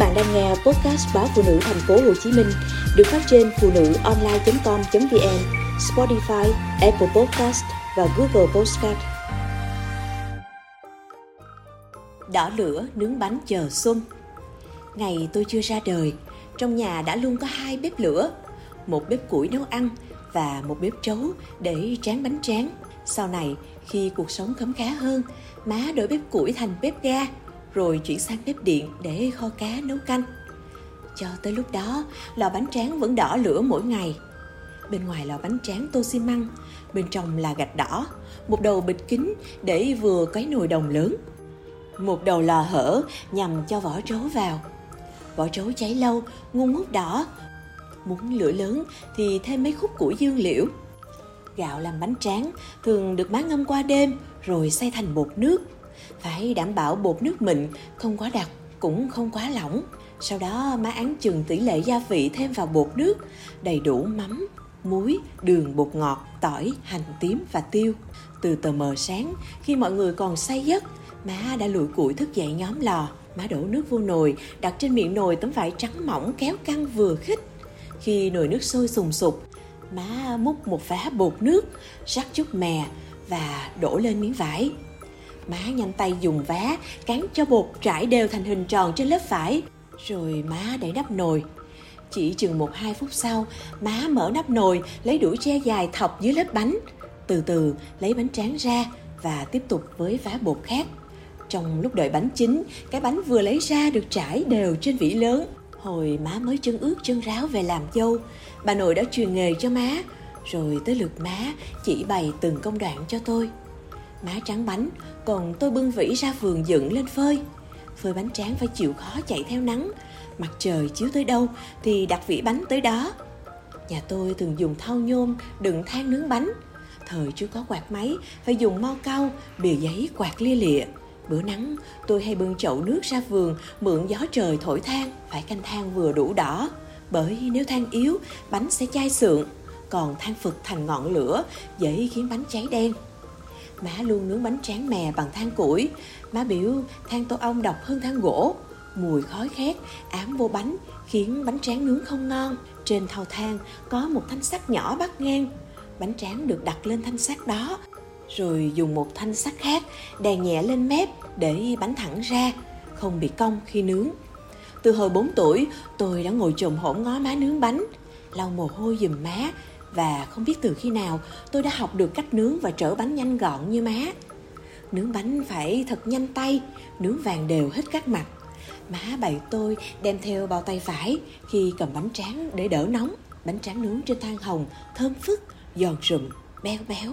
bạn đang nghe podcast báo phụ nữ thành phố Hồ Chí Minh được phát trên phụ nữ online.com.vn, Spotify, Apple Podcast và Google Podcast. Đỏ lửa nướng bánh chờ xuân. Ngày tôi chưa ra đời, trong nhà đã luôn có hai bếp lửa, một bếp củi nấu ăn và một bếp trấu để tráng bánh tráng. Sau này, khi cuộc sống khấm khá hơn, má đổi bếp củi thành bếp ga rồi chuyển sang bếp điện để kho cá nấu canh. Cho tới lúc đó, lò bánh tráng vẫn đỏ lửa mỗi ngày. Bên ngoài lò bánh tráng tô xi măng, bên trong là gạch đỏ, một đầu bịch kính để vừa cái nồi đồng lớn. Một đầu lò hở nhằm cho vỏ trấu vào. Vỏ trấu cháy lâu, ngun ngút đỏ. Muốn lửa lớn thì thêm mấy khúc củi dương liễu. Gạo làm bánh tráng thường được má ngâm qua đêm rồi xay thành bột nước phải đảm bảo bột nước mịn, không quá đặc, cũng không quá lỏng. Sau đó má án chừng tỷ lệ gia vị thêm vào bột nước, đầy đủ mắm, muối, đường, bột ngọt, tỏi, hành tím và tiêu. Từ tờ mờ sáng, khi mọi người còn say giấc, má đã lủi củi thức dậy nhóm lò. Má đổ nước vô nồi, đặt trên miệng nồi tấm vải trắng mỏng kéo căng vừa khích. Khi nồi nước sôi sùng sục, má múc một vá bột nước, rắc chút mè và đổ lên miếng vải. Má nhanh tay dùng vá cán cho bột trải đều thành hình tròn trên lớp vải, rồi má để nắp nồi. Chỉ chừng một hai phút sau, má mở nắp nồi, lấy đũa tre dài thọc dưới lớp bánh. Từ từ lấy bánh tráng ra và tiếp tục với vá bột khác. Trong lúc đợi bánh chín, cái bánh vừa lấy ra được trải đều trên vỉ lớn. Hồi má mới chân ướt chân ráo về làm dâu, bà nội đã truyền nghề cho má, rồi tới lượt má chỉ bày từng công đoạn cho tôi. Má trắng bánh, còn tôi bưng vỉ ra vườn dựng lên phơi. Phơi bánh tráng phải chịu khó chạy theo nắng, mặt trời chiếu tới đâu thì đặt vỉ bánh tới đó. Nhà tôi thường dùng thau nhôm đựng than nướng bánh. Thời chưa có quạt máy, phải dùng mau cau, bìa giấy quạt lia lịa. Bữa nắng, tôi hay bưng chậu nước ra vườn, mượn gió trời thổi than, phải canh than vừa đủ đỏ. Bởi nếu than yếu, bánh sẽ chai sượng, còn than phực thành ngọn lửa, dễ khiến bánh cháy đen. Má luôn nướng bánh tráng mè bằng than củi. Má biểu than tổ ong độc hơn than gỗ. Mùi khói khét ám vô bánh khiến bánh tráng nướng không ngon. Trên thau than có một thanh sắt nhỏ bắt ngang. Bánh tráng được đặt lên thanh sắt đó rồi dùng một thanh sắt khác đè nhẹ lên mép để bánh thẳng ra, không bị cong khi nướng. Từ hồi 4 tuổi, tôi đã ngồi chồm hổm ngó má nướng bánh, lau mồ hôi giùm má và không biết từ khi nào tôi đã học được cách nướng và trở bánh nhanh gọn như má. Nướng bánh phải thật nhanh tay, nướng vàng đều hết các mặt. Má bày tôi đem theo bao tay phải khi cầm bánh tráng để đỡ nóng. Bánh tráng nướng trên than hồng, thơm phức, giòn rụm, béo béo.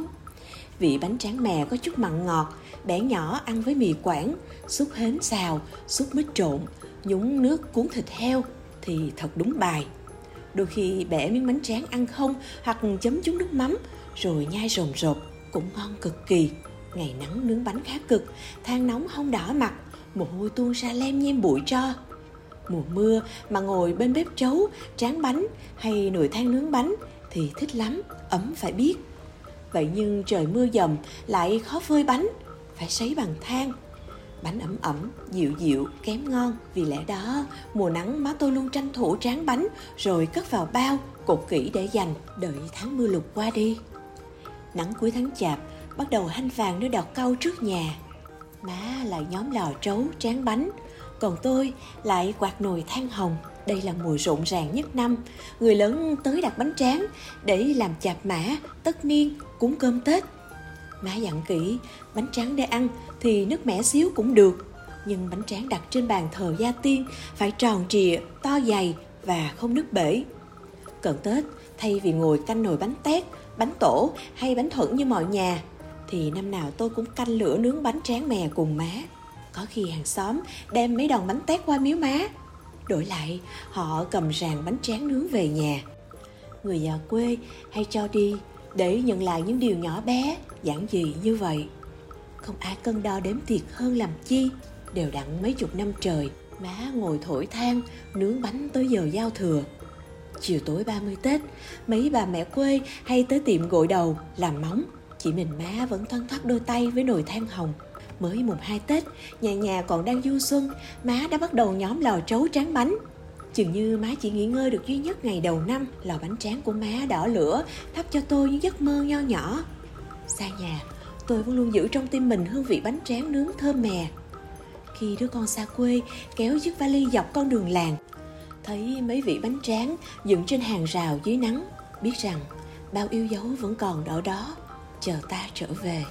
Vị bánh tráng mè có chút mặn ngọt, bé nhỏ ăn với mì quảng, xúc hến xào, xúc mít trộn, nhúng nước cuốn thịt heo thì thật đúng bài đôi khi bẻ miếng bánh tráng ăn không hoặc chấm chút nước mắm, rồi nhai rồn rộp, cũng ngon cực kỳ. Ngày nắng nướng bánh khá cực, than nóng không đỏ mặt, mồ hôi tuôn ra lem nhem bụi tro mùa mưa mà ngồi bên bếp trấu, tráng bánh hay nồi than nướng bánh thì thích lắm, ấm phải biết. Vậy nhưng trời mưa dầm lại khó phơi bánh, phải sấy bằng than. Bánh ấm ẩm, dịu dịu, kém ngon. Vì lẽ đó, mùa nắng má tôi luôn tranh thủ tráng bánh Rồi cất vào bao, cột kỹ để dành Đợi tháng mưa lụt qua đi. Nắng cuối tháng chạp Bắt đầu hanh vàng nơi đọt cau trước nhà. Má lại nhóm lò trấu, tráng bánh Còn tôi lại quạt nồi than hồng. Đây là mùa rộn ràng nhất năm. Người lớn tới đặt bánh tráng Để làm chạp mã, tất niên, cúng cơm Tết. Má dặn kỹ, bánh tráng để ăn thì nước mẻ xíu cũng được. Nhưng bánh tráng đặt trên bàn thờ gia tiên phải tròn trịa, to dày và không nước bể. Cận Tết, thay vì ngồi canh nồi bánh tét, bánh tổ hay bánh thuận như mọi nhà, thì năm nào tôi cũng canh lửa nướng bánh tráng mè cùng má. Có khi hàng xóm đem mấy đòn bánh tét qua miếu má. Đổi lại, họ cầm ràng bánh tráng nướng về nhà. Người già quê hay cho đi để nhận lại những điều nhỏ bé giản dị như vậy. Không ai cân đo đếm thiệt hơn làm chi. Đều đặn mấy chục năm trời má ngồi thổi than nướng bánh tới giờ giao thừa. Chiều tối 30 Tết mấy bà mẹ quê hay tới tiệm gội đầu làm móng. Chỉ mình má vẫn thoăn thoắt đôi tay với nồi than hồng. Mới mùng hai Tết, nhà nhà còn đang du xuân, má đã bắt đầu nhóm lò trấu tráng bánh. Chừng như má chỉ nghỉ ngơi được duy nhất ngày đầu năm, lò bánh tráng của má đỏ lửa, thắp cho tôi những giấc mơ nho nhỏ. Xa nhà, tôi vẫn luôn giữ trong tim mình hương vị bánh tráng nướng thơm mè. Khi đứa con xa quê kéo chiếc vali dọc con đường làng, thấy mấy vị bánh tráng dựng trên hàng rào dưới nắng, biết rằng bao yêu dấu vẫn còn ở đó, chờ ta trở về.